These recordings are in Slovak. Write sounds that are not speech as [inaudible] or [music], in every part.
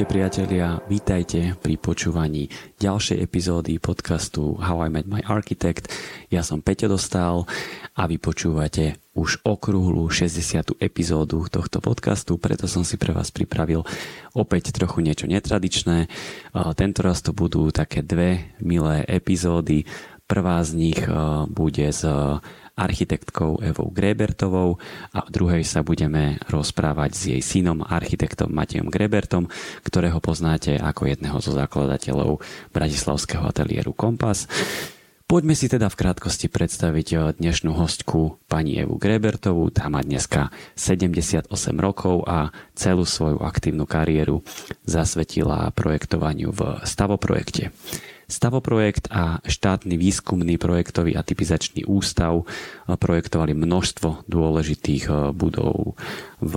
Ahojte priatelia, vítajte pri počúvaní ďalšej epizódy podcastu How I Met My Architect. Ja som Peťo Dostal a vy počúvate už okrúhlu 60. epizódu tohto podcastu, preto som si pre vás pripravil opäť trochu niečo netradičné. Tento raz to budú také dve milé epizódy. Prvá z nich bude z architektkou Evou Grebertovou a v druhej sa budeme rozprávať s jej synom, architektom Matejom Grebertom, ktorého poznáte ako jedného zo zakladateľov bratislavského ateliéru Kompas. Poďme si teda v krátkosti predstaviť dnešnú hostku pani Evu Grebertovú. Tá má dneska 78 rokov a celú svoju aktívnu kariéru zasvetila projektovaniu v stavoprojekte. Stavoprojekt a štátny výskumný projektový a typizačný ústav projektovali množstvo dôležitých eh, budov v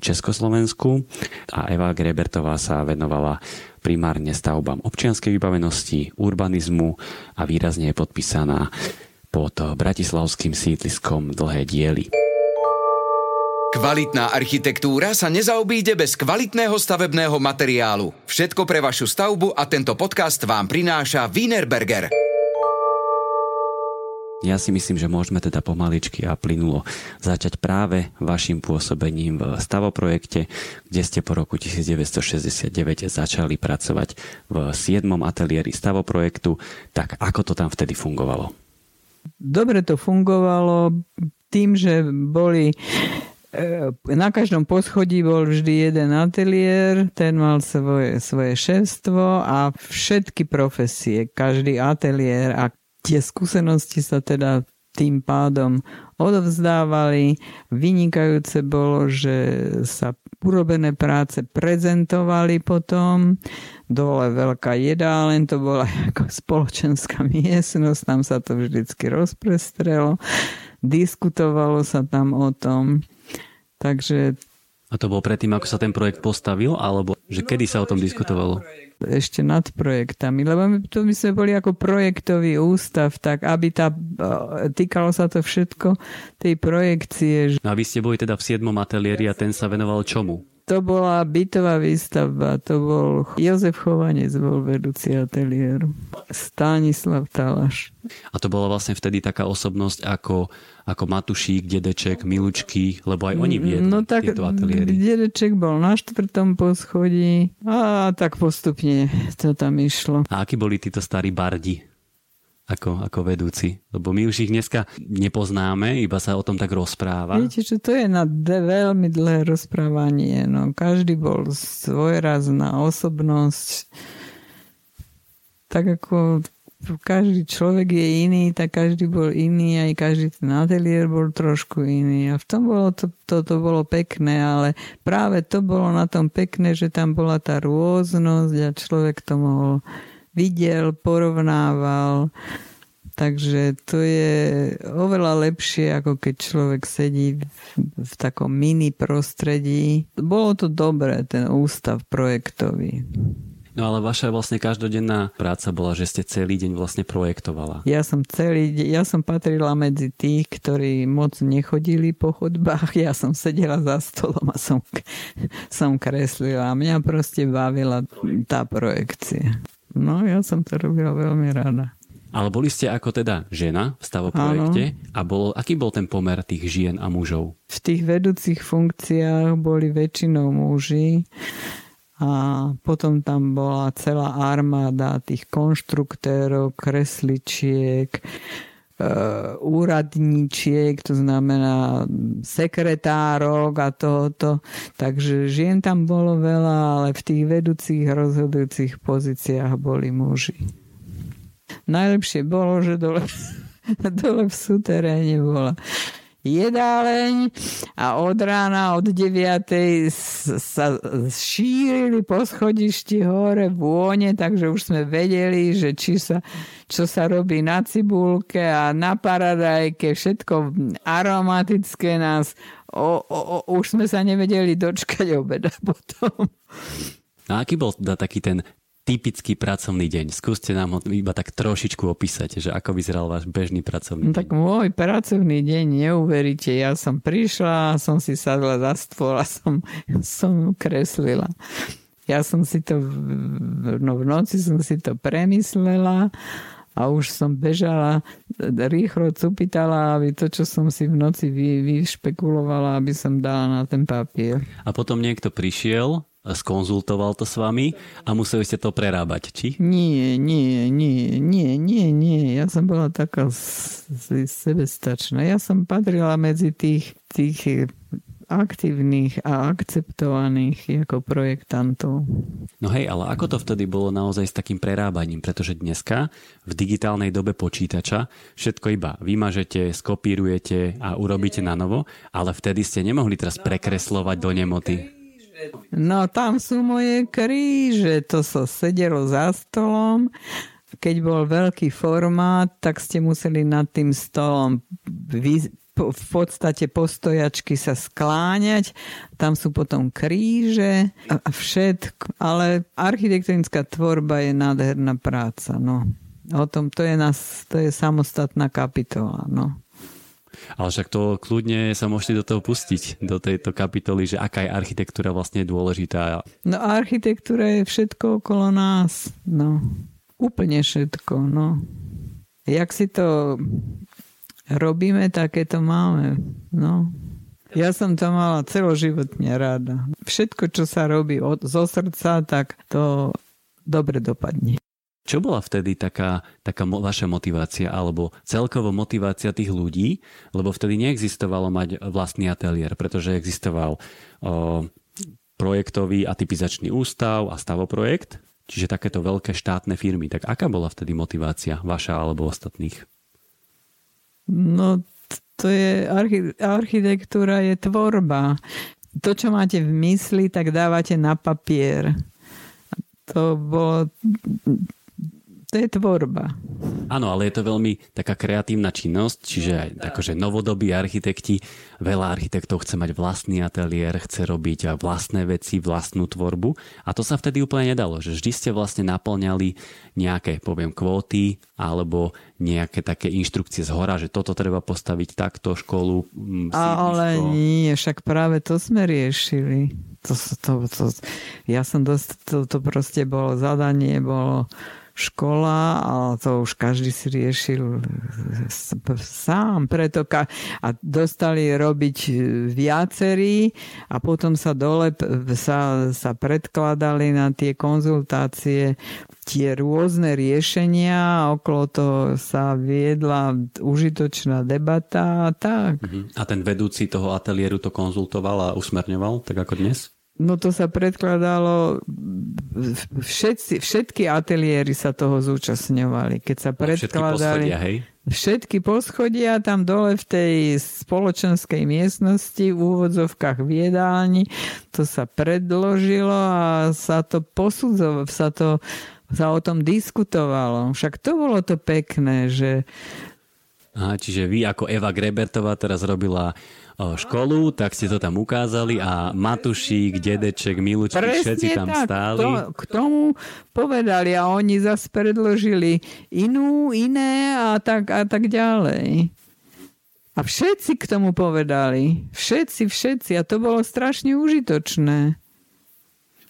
Československu a Eva Grebertová sa venovala primárne stavbám občianskej vybavenosti, urbanizmu a výrazne je podpísaná pod bratislavským sídliskom dlhé diely. Kvalitná architektúra sa nezaobíde bez kvalitného stavebného materiálu. Všetko pre vašu stavbu a tento podcast vám prináša Wienerberger. Ja si myslím, že môžeme teda pomaličky a plynulo začať práve vašim pôsobením v stavoprojekte, kde ste po roku 1969 začali pracovať v 7. ateliéri stavoprojektu. Tak ako to tam vtedy fungovalo? Dobre to fungovalo tým, že boli na každom poschodí bol vždy jeden ateliér, ten mal svoje, svoje šéfstvo a všetky profesie, každý ateliér a tie skúsenosti sa teda tým pádom odovzdávali. Vynikajúce bolo, že sa urobené práce prezentovali potom. Dole veľká jedáleň, to bola [laughs] ako spoločenská miestnosť, tam sa to vždycky rozprestrelo. Diskutovalo sa tam o tom. Takže... A to bolo predtým, ako sa ten projekt postavil, alebo že kedy sa o tom diskutovalo? Ešte nad projektami, lebo my, to my sme boli ako projektový ústav, tak aby tá, týkalo sa to všetko tej projekcie. No a vy ste boli teda v 7. ateliéri a ten sa venoval čomu? To bola bytová výstavba, to bol Jozef Chovanec, bol vedúci ateliér. Stanislav Talaš. A to bola vlastne vtedy taká osobnosť ako, ako Matušík, Dedeček, Milučky, lebo aj oni viedli no tak tieto ateliéry. Dedeček bol na štvrtom poschodí a tak postupne to tam išlo. A akí boli títo starí bardi? ako, ako vedúci. Lebo my už ich dneska nepoznáme, iba sa o tom tak rozpráva. Viete, že to je na veľmi dlhé rozprávanie. No, každý bol svojrazná osobnosť. Tak ako každý človek je iný, tak každý bol iný, aj každý ten ateliér bol trošku iný. A v tom bolo to, to, to bolo pekné, ale práve to bolo na tom pekné, že tam bola tá rôznosť a človek to mohol videl, porovnával. Takže to je oveľa lepšie, ako keď človek sedí v, v takom mini prostredí. Bolo to dobré, ten ústav projektový. No ale vaša vlastne každodenná práca bola, že ste celý deň vlastne projektovala. Ja som celý ja som patrila medzi tých, ktorí moc nechodili po chodbách. Ja som sedela za stolom a som, som kreslila. Mňa proste bavila tá projekcia. No, ja som to robila veľmi rada. Ale boli ste ako teda žena v stavoprojekte a bolo, aký bol ten pomer tých žien a mužov? V tých vedúcich funkciách boli väčšinou muži a potom tam bola celá armáda tých konštruktérov, kresličiek, Eh, úradníčiek, to znamená sekretárok a tohoto. Takže žien tam bolo veľa, ale v tých vedúcich rozhodujúcich pozíciách boli muži. Najlepšie bolo, že dole, [laughs] dole v suteréne bola jedáleň a od rána od 9. sa šírili po schodišti hore vône, takže už sme vedeli, že či sa, čo sa robí na cibulke a na paradajke, všetko aromatické nás o, o, o, už sme sa nevedeli dočkať obeda [laughs] potom. A aký bol teda taký ten typický pracovný deň? Skúste nám ho iba tak trošičku opísať, že ako vyzeral váš bežný pracovný no, deň. Tak môj pracovný deň, neuveríte, ja som prišla, som si sadla za stôl a som, [laughs] som kreslila. Ja som si to, no v noci som si to premyslela a už som bežala, rýchlo cupitala, aby to, čo som si v noci vy, vyšpekulovala, aby som dala na ten papier. A potom niekto prišiel, skonzultoval to s vami a museli ste to prerábať, či? Nie, nie, nie, nie, nie, nie. Ja som bola taká sebestačná. Ja som patrila medzi tých, tých aktívnych a akceptovaných ako projektantov. No hej, ale ako to vtedy bolo naozaj s takým prerábaním? Pretože dneska v digitálnej dobe počítača všetko iba vymažete, skopírujete a urobíte na novo, ale vtedy ste nemohli teraz prekreslovať do nemoty. No tam sú moje kríže, to sa so sedelo za stolom keď bol veľký formát, tak ste museli nad tým stolom vy, v podstate postojačky sa skláňať, tam sú potom kríže a všetko, ale architektonická tvorba je nádherná práca, no. O tom to je, nás, to je samostatná kapitola, no. Ale však to kľudne sa môžete do toho pustiť, do tejto kapitoly, že aká je architektúra vlastne dôležitá. No architektúra je všetko okolo nás, no. Úplne všetko, no. Jak si to robíme, také to máme. No. Ja som to mala celoživotne rada. Všetko, čo sa robí od, zo srdca, tak to dobre dopadne. Čo bola vtedy taká, taká mo- vaša motivácia alebo celkovo motivácia tých ľudí? Lebo vtedy neexistovalo mať vlastný ateliér, pretože existoval o, projektový a typizačný ústav a stavoprojekt, čiže takéto veľké štátne firmy. Tak aká bola vtedy motivácia vaša alebo ostatných? No to je, archi- architektúra je tvorba. To, čo máte v mysli, tak dávate na papier. To bolo to je tvorba. Áno, ale je to veľmi taká kreatívna činnosť, čiže aj akože novodobí architekti, veľa architektov chce mať vlastný ateliér, chce robiť vlastné veci, vlastnú tvorbu a to sa vtedy úplne nedalo, že vždy ste vlastne naplňali nejaké, poviem, kvóty alebo nejaké také inštrukcie z hora, že toto treba postaviť takto, školu, mm, Ale nie, však práve to sme riešili. To, to, to, ja som dosť, to, to proste bolo zadanie, bolo škola, ale to už každý si riešil sám. Preto ka- a dostali robiť viacerí a potom sa dole sa, sa predkladali na tie konzultácie tie rôzne riešenia okolo toho sa viedla užitočná debata a tak. Mhm. A ten vedúci toho ateliéru to konzultoval a usmerňoval, tak ako dnes? No to sa predkladalo, všetci, všetky ateliéry sa toho zúčastňovali. Keď sa predkladali... Všetky poschodia, hej? Všetky poschodia tam dole v tej spoločenskej miestnosti v úvodzovkách v jedálni, to sa predložilo a sa to posudzovalo, sa to sa o tom diskutovalo. Však to bolo to pekné, že Aha, čiže vy ako Eva Grebertová teraz robila školu, tak ste to tam ukázali a Matušík, Dedeček, Milučky, Presne všetci tam tak. stáli. To, k tomu povedali a oni zase predložili inú, iné a tak, a tak ďalej. A všetci k tomu povedali. Všetci, všetci. A to bolo strašne užitočné.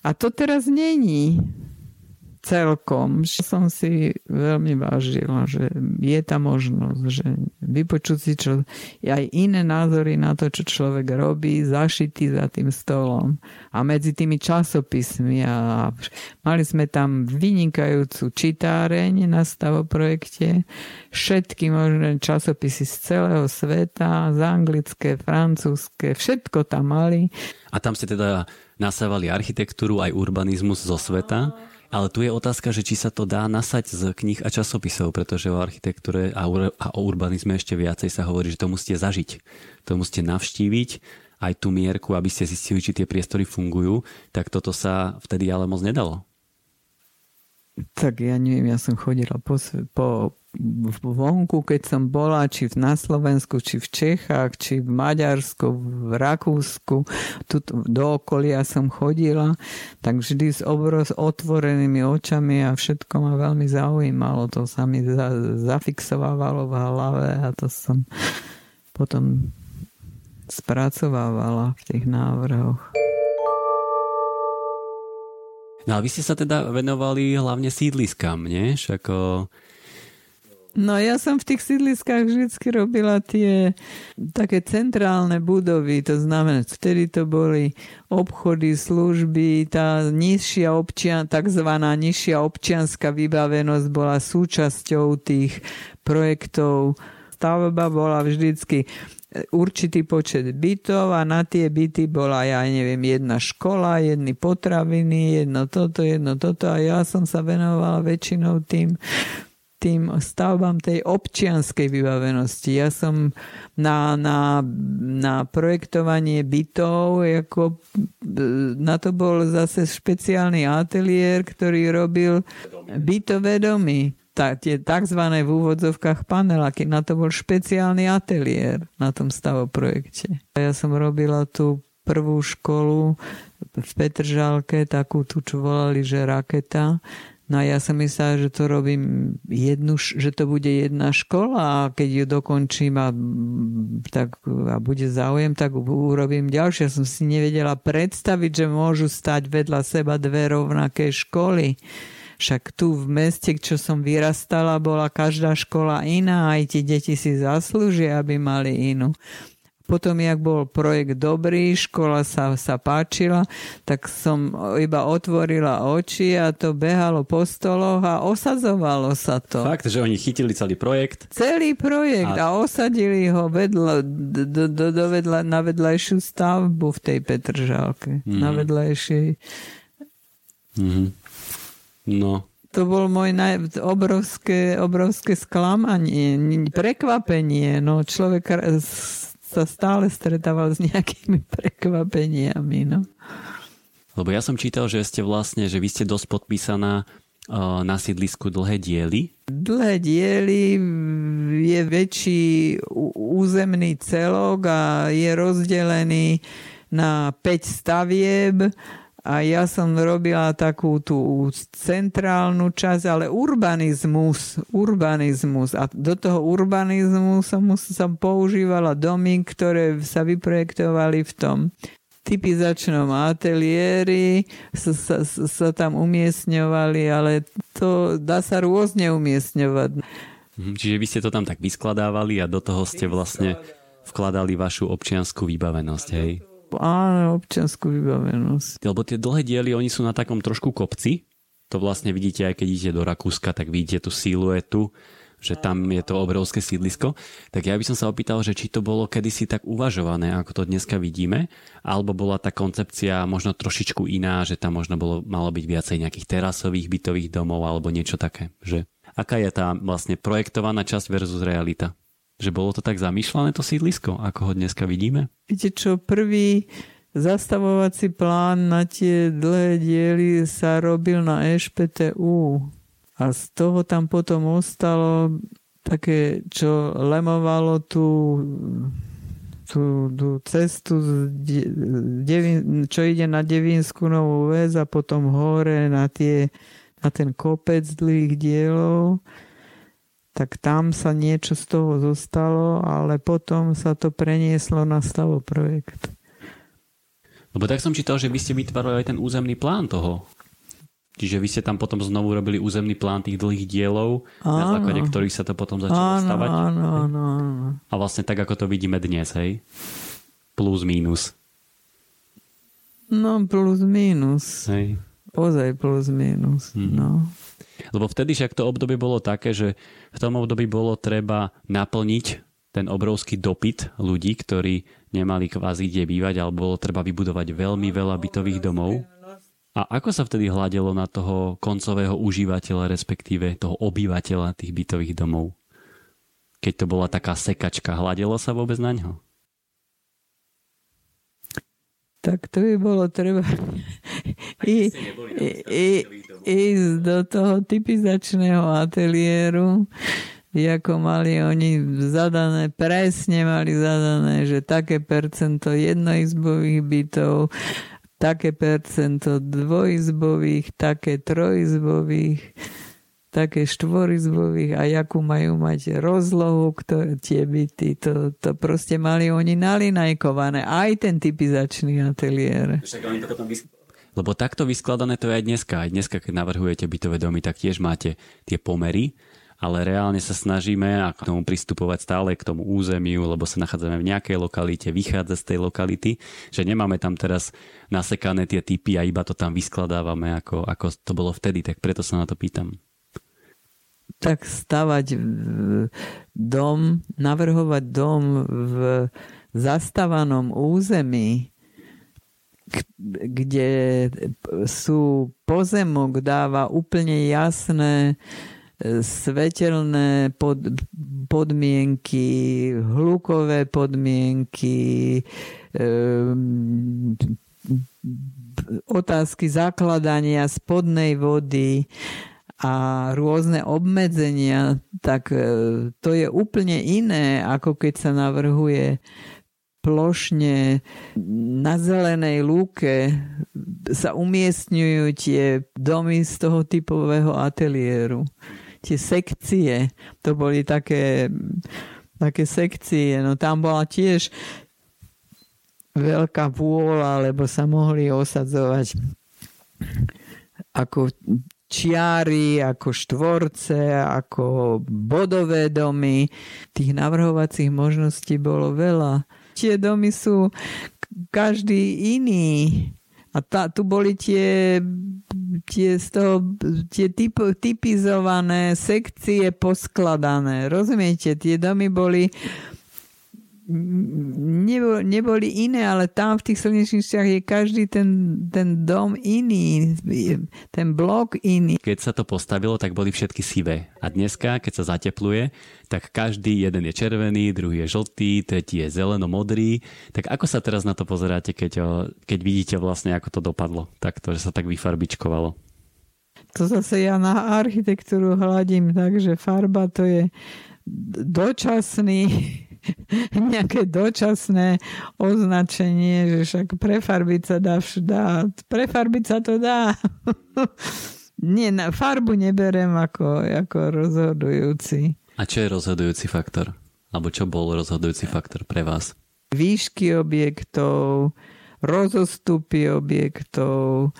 A to teraz není celkom. Som si veľmi vážila, že je tá možnosť, že vypočuť si čo, aj iné názory na to, čo človek robí, zašitý za tým stolom a medzi tými časopismi a mali sme tam vynikajúcu čitáreň na stavoprojekte, všetky možné časopisy z celého sveta, z anglické, francúzske, všetko tam mali. A tam ste teda nasávali architektúru aj urbanizmus zo sveta? Ale tu je otázka, že či sa to dá nasať z kníh a časopisov, pretože o architektúre a o urbanizme ešte viacej sa hovorí, že to musíte zažiť. To musíte navštíviť aj tú mierku, aby ste zistili, či tie priestory fungujú, tak toto sa vtedy ale moc nedalo. Tak ja neviem, ja som chodila po, po, vonku, keď som bola, či na Slovensku, či v Čechách, či v Maďarsku, v Rakúsku, tu do okolia som chodila, tak vždy s obroz otvorenými očami a všetko ma veľmi zaujímalo. To sa mi za, zafixovávalo v hlave a to som potom spracovávala v tých návrhoch. No a vy ste sa teda venovali hlavne sídliskám, nie? Ako... No ja som v tých sídliskách vždy robila tie také centrálne budovy, to znamená, vtedy to boli obchody, služby, tá nižšia občian, takzvaná nižšia občianská vybavenosť bola súčasťou tých projektov. Stavba bola vždycky určitý počet bytov a na tie byty bola, ja neviem, jedna škola, jedny potraviny, jedno toto, jedno toto a ja som sa venovala väčšinou tým tým stavbám tej občianskej vybavenosti. Ja som na, na, na projektovanie bytov, ako, na to bol zase špeciálny ateliér, ktorý robil bytové domy. Tie tzv. v úvodzovkách paneláky. Na to bol špeciálny ateliér na tom stavoprojekte. Ja som robila tú prvú školu v Petržalke, takú tu, čo volali, že raketa No a ja som myslela, že to robím jednu, že to bude jedna škola a keď ju dokončím a, tak, a bude záujem, tak urobím ďalšie. Ja som si nevedela predstaviť, že môžu stať vedľa seba dve rovnaké školy. Však tu v meste, čo som vyrastala, bola každá škola iná, aj tie deti si zaslúžia, aby mali inú. Potom, jak bol projekt dobrý, škola sa, sa páčila, tak som iba otvorila oči a to behalo po stoloch a osadzovalo sa to. Fakt, že oni chytili celý projekt? Celý projekt a, a osadili ho vedľa, do, do, do vedľa, na vedľajšiu stavbu v tej Petržálke. Mm-hmm. Na vedľajšej. Mm-hmm. No, to bol môj naj, obrovské, obrovské sklamanie, prekvapenie. No, človek sa stále stretával s nejakými prekvapeniami. No. Lebo ja som čítal, že ste vlastne, že vy ste dosť podpísaná uh, na sídlisku dlhé diely. Dlhé diely je väčší územný celok a je rozdelený na 5 stavieb a ja som robila takú tú centrálnu časť, ale urbanizmus, urbanizmus. A do toho urbanizmu som, som používala domy, ktoré sa vyprojektovali v tom typizačnom ateliéri, sa, sa, sa tam umiestňovali, ale to dá sa rôzne umiestňovať. Mhm, čiže vy ste to tam tak vyskladávali a do toho ste vlastne vkladali vašu občianskú vybavenosť, hej? Áno, občianskú vybavenosť. Lebo tie dlhé diely, oni sú na takom trošku kopci. To vlastne vidíte, aj keď idete do Rakúska, tak vidíte tú siluetu, že tam je to obrovské sídlisko. Tak ja by som sa opýtal, že či to bolo kedysi tak uvažované, ako to dneska vidíme, alebo bola tá koncepcia možno trošičku iná, že tam možno bolo, malo byť viacej nejakých terasových bytových domov alebo niečo také. Že aká je tá vlastne projektovaná časť versus realita? Že bolo to tak zamýšľané to sídlisko, ako ho dneska vidíme? Viete čo, prvý zastavovací plán na tie dlhé diely sa robil na EŠPTU a z toho tam potom ostalo také, čo lemovalo tú, tú, tú cestu, čo ide na Devinskú novú väz a potom hore na, tie, na ten kopec dlhých dielov tak tam sa niečo z toho zostalo, ale potom sa to prenieslo na stavoprojekt. Lebo tak som čítal, že vy ste vytvárali aj ten územný plán toho. Čiže vy ste tam potom znovu robili územný plán tých dlhých dielov, áno. na základe ktorých sa to potom začalo áno, stavať. Áno, áno, áno. A vlastne tak, ako to vidíme dnes, hej? Plus, mínus. No, plus, mínus. Hej. Ozaj plus, mínus. Mm. No. Lebo vtedy však to obdobie bolo také, že v tom období bolo treba naplniť ten obrovský dopyt ľudí, ktorí nemali kvázi kde bývať, alebo bolo treba vybudovať veľmi veľa bytových domov. A ako sa vtedy hľadelo na toho koncového užívateľa, respektíve toho obyvateľa tých bytových domov? Keď to bola taká sekačka, hľadelo sa vôbec na ňo? Tak to by bolo treba [laughs] i, i, ísť do toho typizačného ateliéru, ako mali oni zadané, presne mali zadané, že také percento jednoizbových bytov, také percento dvojizbových, také trojizbových, také štvorizbových a jakú majú mať rozlohu, ktoré tie byty, to, to proste mali oni nalinajkované, aj ten typizačný ateliér. Lebo takto vyskladané to je aj dneska. Aj dneska, keď navrhujete bytové domy, tak tiež máte tie pomery, ale reálne sa snažíme a k tomu pristupovať stále k tomu územiu, lebo sa nachádzame v nejakej lokalite, vychádza z tej lokality, že nemáme tam teraz nasekané tie typy a iba to tam vyskladávame, ako, ako to bolo vtedy, tak preto sa na to pýtam. Tak stavať dom, navrhovať dom v zastávanom území, kde sú pozemok dáva úplne jasné e, svetelné pod, podmienky, hlukové podmienky, um, otázky zakladania spodnej vody a rôzne obmedzenia, tak e, to je úplne iné, ako keď sa navrhuje plošne na zelenej lúke sa umiestňujú tie domy z toho typového ateliéru. Tie sekcie, to boli také, také sekcie, no tam bola tiež veľká vôľa, lebo sa mohli osadzovať ako čiary, ako štvorce, ako bodové domy. Tých navrhovacích možností bolo veľa tie domy sú každý iný. A tá, tu boli tie, tie, z toho, tie typ, typizované sekcie poskladané. Rozumiete? Tie domy boli neboli, neboli iné, ale tam v tých slnečniciach je každý ten, ten dom iný, ten blok iný. Keď sa to postavilo, tak boli všetky sivé. A dneska, keď sa zatepluje, tak každý jeden je červený, druhý je žltý, tretí je zeleno-modrý. Tak ako sa teraz na to pozeráte, keď, keď vidíte vlastne, ako to dopadlo? Tak to, že sa tak vyfarbičkovalo. To zase ja na architektúru hľadím tak, že farba to je dočasný [laughs] nejaké dočasné označenie, že však prefarbiť sa dá, dá prefarbiť sa to dá. [laughs] Nie, na farbu neberem ako, ako rozhodujúci. A čo je rozhodujúci faktor? Alebo čo bol rozhodujúci faktor pre vás? Výšky objektov, rozostupy objektov,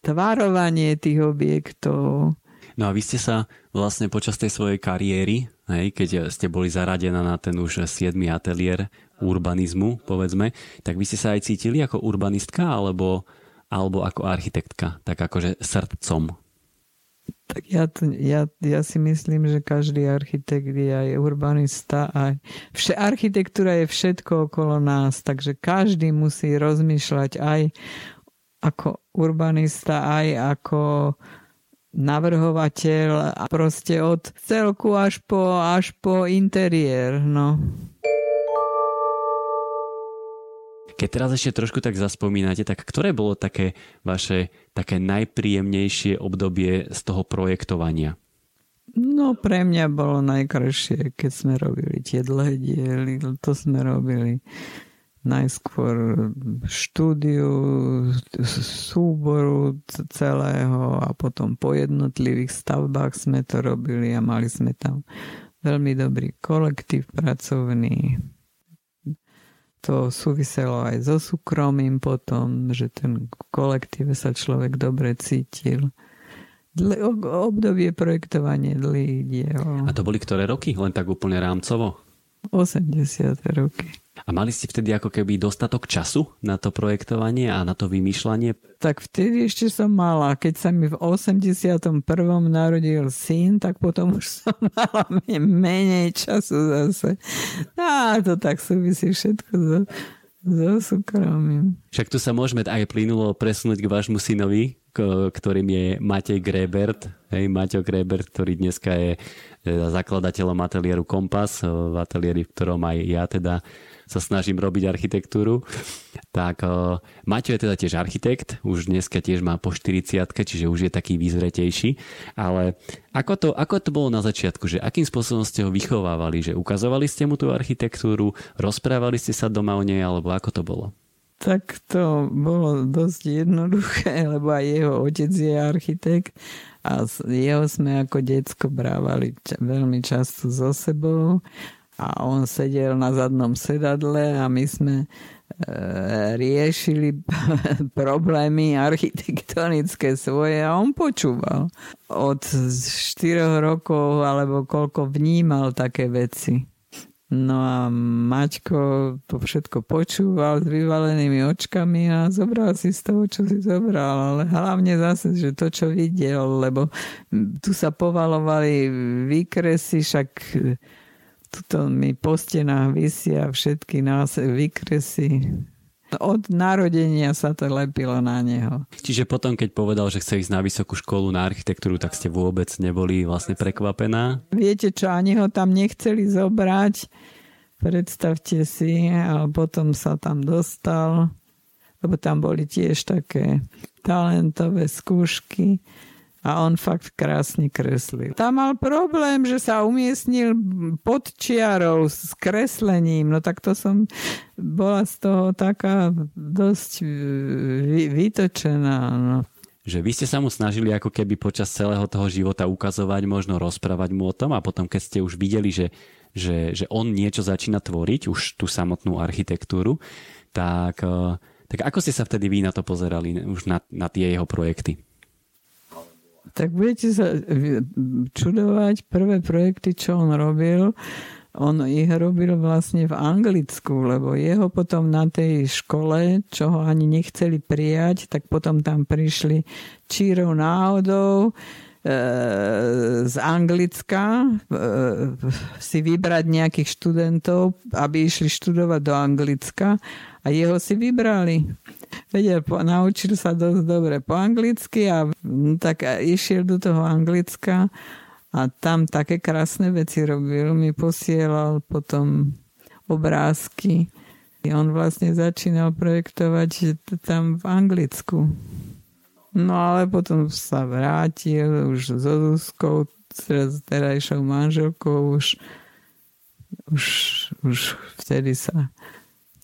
tvarovanie tých objektov. No a vy ste sa vlastne počas tej svojej kariéry hej, keď ste boli zaradená na ten už 7. ateliér urbanizmu, povedzme, tak vy ste sa aj cítili ako urbanistka alebo, alebo ako architektka, tak akože srdcom? Tak ja, to, ja, ja si myslím, že každý architekt je aj urbanista. Aj vše, architektúra je všetko okolo nás, takže každý musí rozmýšľať aj ako urbanista, aj ako navrhovateľ a proste od celku až po, až po interiér, no. Keď teraz ešte trošku tak zaspomínate, tak ktoré bolo také vaše také najpríjemnejšie obdobie z toho projektovania? No pre mňa bolo najkrajšie, keď sme robili tie dlhé diely, to sme robili najskôr štúdiu súboru celého a potom po jednotlivých stavbách sme to robili a mali sme tam veľmi dobrý kolektív pracovný. To súviselo aj so súkromím potom, že ten kolektív sa človek dobre cítil. Dle, obdobie projektovanie dlhých diel. A to boli ktoré roky? Len tak úplne rámcovo? 80. roky. A mali ste vtedy ako keby dostatok času na to projektovanie a na to vymýšľanie? Tak vtedy ešte som mala. Keď sa mi v 81. narodil syn, tak potom už [laughs] som mala menej času zase. A to tak súvisí všetko so, so súkromím. Však tu sa môžeme aj plynulo presunúť k vášmu synovi, ktorým je Matej Grebert. Hej, Maťo Grebert, ktorý dneska je zakladateľom ateliéru Kompas, v ateliéri, v ktorom aj ja teda sa snažím robiť architektúru. Tak uh, Maťo je teda tiež architekt, už dneska tiež má po 40 čiže už je taký vyzretejší. Ale ako to, ako to bolo na začiatku, že akým spôsobom ste ho vychovávali, že ukazovali ste mu tú architektúru, rozprávali ste sa doma o nej, alebo ako to bolo? Tak to bolo dosť jednoduché, [laughs] lebo aj jeho otec je architekt a jeho sme ako decko brávali veľmi často so sebou a on sedel na zadnom sedadle a my sme riešili [laughs] problémy architektonické svoje a on počúval. Od 4 rokov alebo koľko vnímal také veci. No a Maťko to všetko počúval s vyvalenými očkami a zobral si z toho, čo si zobral. Ale hlavne zase, že to, čo videl, lebo tu sa povalovali výkresy, však tuto mi po stenách vysia všetky nás výkresy od narodenia sa to lepilo na neho. Čiže potom, keď povedal, že chce ísť na vysokú školu na architektúru, tak ste vôbec neboli vlastne prekvapená? Viete čo, ani ho tam nechceli zobrať. Predstavte si, a potom sa tam dostal, lebo tam boli tiež také talentové skúšky a on fakt krásne kreslil. Tam mal problém, že sa umiestnil pod čiarou s kreslením, no tak to som bola z toho taká dosť vy, vytočená. No. Že vy ste sa mu snažili ako keby počas celého toho života ukazovať, možno rozprávať mu o tom a potom keď ste už videli, že, že, že on niečo začína tvoriť, už tú samotnú architektúru, tak, eh, tak ako ste sa vtedy vy na to pozerali, už na, na tie jeho projekty? Tak budete sa čudovať prvé projekty, čo on robil. On ich robil vlastne v Anglicku, lebo jeho potom na tej škole, čo ho ani nechceli prijať, tak potom tam prišli čírou náhodou e, z Anglicka e, si vybrať nejakých študentov, aby išli študovať do Anglicka a jeho si vybrali vedel, po, naučil sa dosť dobre po anglicky a no, tak išiel do toho Anglicka a tam také krásne veci robil. Mi posielal potom obrázky. On vlastne začínal projektovať tam v Anglicku. No ale potom sa vrátil už so Zuzkou, teraz terajšou manželkou, už, už, už vtedy sa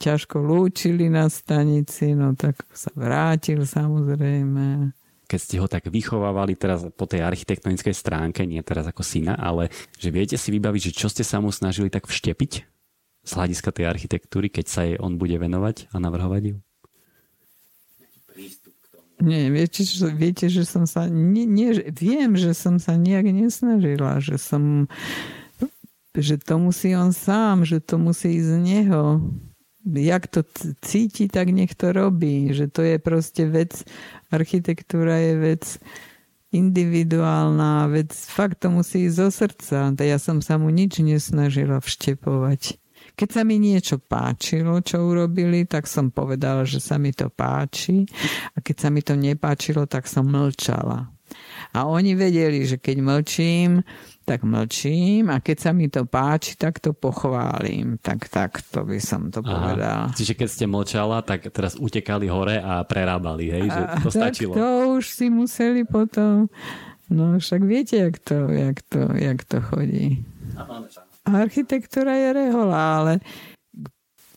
ťažko lúčili na stanici, no tak sa vrátil samozrejme. Keď ste ho tak vychovávali teraz po tej architektonickej stránke, nie teraz ako syna, ale že viete si vybaviť, že čo ste sa mu snažili tak vštepiť z hľadiska tej architektúry, keď sa jej on bude venovať a navrhovať ju? Nie, viete, že, viete, že som sa... Nie, nie, viem, že som sa nejak nesnažila, že som... Že to musí on sám, že to musí ísť z neho jak to cíti, tak nech to robí. Že to je proste vec, architektúra je vec individuálna, vec, fakt to musí ísť zo srdca. Ja som sa mu nič nesnažila vštepovať. Keď sa mi niečo páčilo, čo urobili, tak som povedala, že sa mi to páči. A keď sa mi to nepáčilo, tak som mlčala. A oni vedeli, že keď mlčím, tak mlčím a keď sa mi to páči, tak to pochválim. Tak, tak, to by som to povedal. Čiže keď ste mlčala, tak teraz utekali hore a prerábali, hej? Že to a, stačilo. Tak to už si museli potom... No však viete, jak to, jak to, jak to chodí. Architektúra je rehola, ale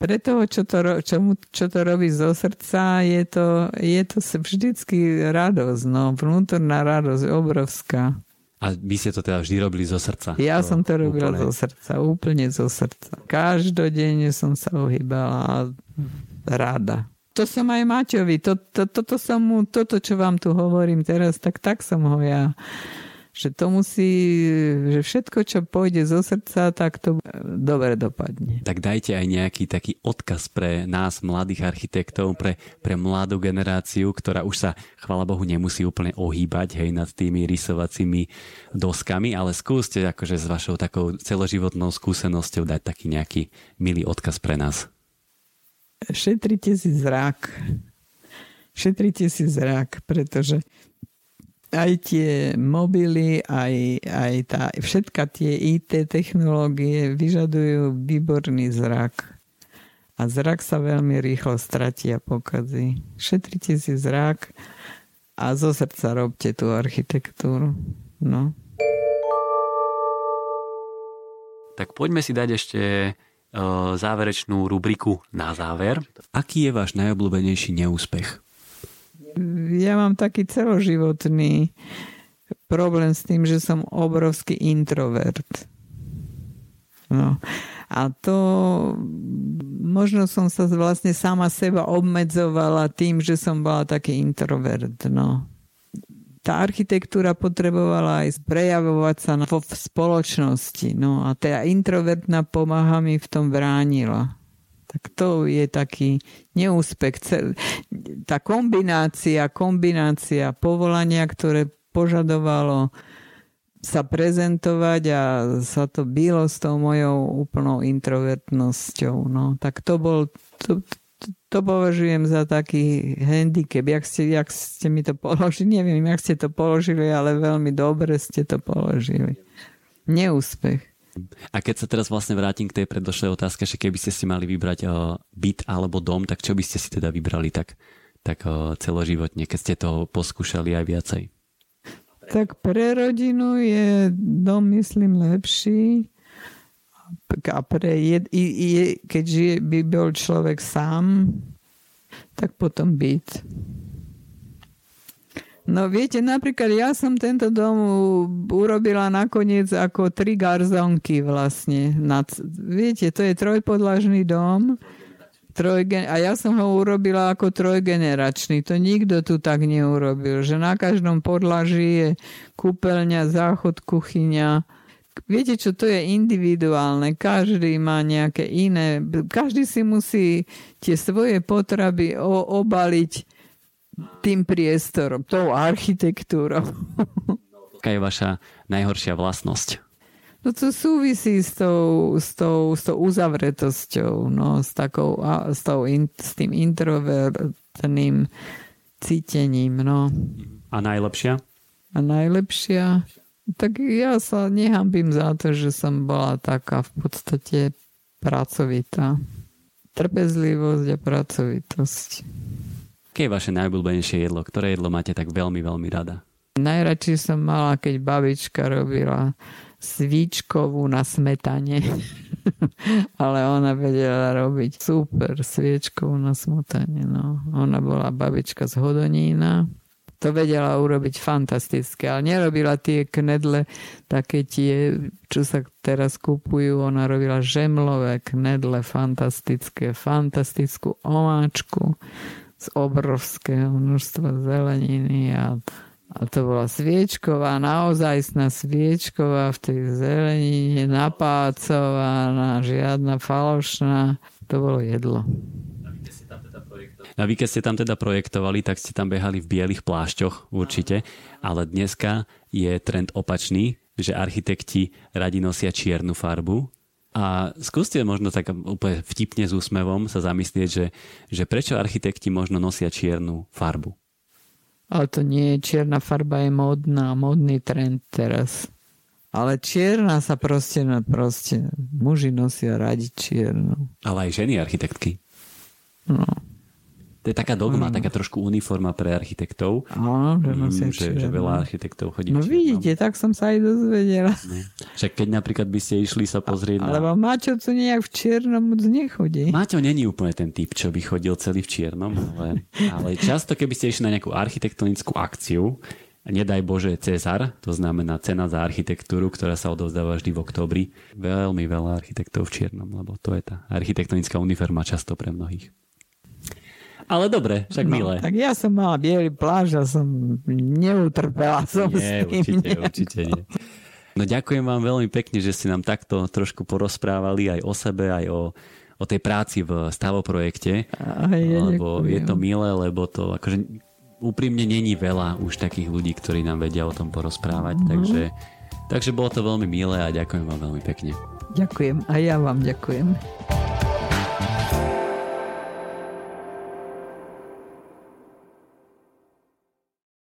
pre toho, čo to, čo, mu, čo to robí zo srdca, je to, je to vždycky radosť, no, vnútorná radosť, obrovská. A vy ste to teda vždy robili zo srdca? Ja to som to robila úplne. zo srdca, úplne zo srdca. Každodenne som sa ohýbala rada. To som aj Maťovi, to, to, toto som mu, toto, čo vám tu hovorím teraz, tak tak som ho ja že to musí, že všetko, čo pôjde zo srdca, tak to dobre dopadne. Tak dajte aj nejaký taký odkaz pre nás, mladých architektov, pre, pre mladú generáciu, ktorá už sa, chvala Bohu, nemusí úplne ohýbať hej, nad tými rysovacími doskami, ale skúste akože s vašou takou celoživotnou skúsenosťou dať taký nejaký milý odkaz pre nás. Šetrite si zrak. Šetrite si zrak, pretože aj tie mobily, aj, aj tá, všetka tie IT technológie vyžadujú výborný zrak. A zrak sa veľmi rýchlo stratí a pokazí. Šetrite si zrak a zo srdca robte tú architektúru. No. Tak poďme si dať ešte záverečnú rubriku na záver. Aký je váš najobľúbenejší neúspech? Ja mám taký celoživotný problém s tým, že som obrovský introvert. No. A to možno som sa vlastne sama seba obmedzovala tým, že som bola taký introvert. No. Tá architektúra potrebovala aj prejavovať sa v spoločnosti. No a tá introvertná pomáha mi v tom bránila. Tak to je taký neúspech. Tá kombinácia, kombinácia povolania, ktoré požadovalo sa prezentovať a sa to bylo s tou mojou úplnou introvertnosťou. No, tak to bol, to, to, považujem za taký handicap. Jak ste, jak ste mi to položili, neviem, jak ste to položili, ale veľmi dobre ste to položili. Neúspech. A keď sa teraz vlastne vrátim k tej predošlej otázke, že keby ste si mali vybrať uh, byt alebo dom, tak čo by ste si teda vybrali tak, tak uh, celoživotne, keď ste to poskúšali aj viacej? Tak pre rodinu je dom, myslím, lepší. A pre jed, je, keď žije, by bol človek sám, tak potom byt. No viete, napríklad ja som tento dom urobila nakoniec ako tri garzonky vlastne. Viete, to je trojpodlažný dom trojgen- a ja som ho urobila ako trojgeneračný. To nikto tu tak neurobil, že na každom podlaží je kúpeľňa, záchod, kuchyňa. Viete, čo to je individuálne. Každý má nejaké iné. Každý si musí tie svoje potreby obaliť tým priestorom, tou architektúrou. [laughs] Aká je vaša najhoršia vlastnosť? No to súvisí s tou, s tou, s tou uzavretosťou, no, s, takou, s, tou, s tým introvertným cítením. No. A najlepšia? A najlepšia? Tak ja sa nehambím za to, že som bola taká v podstate pracovitá. Trpezlivosť a pracovitosť. Aké je vaše najobľúbenejšie jedlo? Ktoré jedlo máte tak veľmi, veľmi rada? Najradšej som mala, keď babička robila svíčkovú na smetane. [laughs] Ale ona vedela robiť super sviečkovú na smetane. No. Ona bola babička z Hodonína. To vedela urobiť fantastické, ale nerobila tie knedle, také tie, čo sa teraz kupujú. Ona robila žemlové knedle, fantastické, fantastickú omáčku z obrovského množstva zeleniny a a to bola sviečková, naozajstná sviečková v tej zelenine, napácovaná, žiadna falošná. To bolo jedlo. A vy keď ste tam teda projektovali, tak ste tam behali v bielých plášťoch určite, ale dneska je trend opačný, že architekti radi nosia čiernu farbu. A skúste možno tak úplne vtipne s úsmevom sa zamyslieť, že, že prečo architekti možno nosia čiernu farbu. Ale to nie je čierna farba, je módna, módny trend teraz. Ale čierna sa proste, no proste, muži nosia radi čiernu. Ale aj ženy architektky. No. To je taká dogma, mm. taká trošku uniforma pre architektov. Áno, že, mm, že, že veľa architektov chodí No vidíte, tak som sa aj dozvedela. No. Však keď napríklad by ste išli sa pozrieť na... Lebo Maťo tu nejak v čiernom moc nechodí. Maťo není úplne ten typ, čo by chodil celý v čiernom, ale, ale často keby ste išli na nejakú architektonickú akciu, nedaj Bože Cezar, to znamená cena za architektúru, ktorá sa odovzdáva vždy v oktobri. Veľmi veľa architektov v čiernom, lebo to je tá architektonická uniforma často pre mnohých. Ale dobre, však no, milé. Tak ja som mala biely pláž a som neutrpela som nie, s tým. určite, určite nie. No ďakujem vám veľmi pekne, že ste nám takto trošku porozprávali aj o sebe, aj o, o tej práci v stavoprojekte. Aj, ja lebo ďakujem. je to milé, lebo to akože úprimne není veľa už takých ľudí, ktorí nám vedia o tom porozprávať. Mm-hmm. Takže, takže bolo to veľmi milé a ďakujem vám veľmi pekne. Ďakujem a ja vám ďakujem.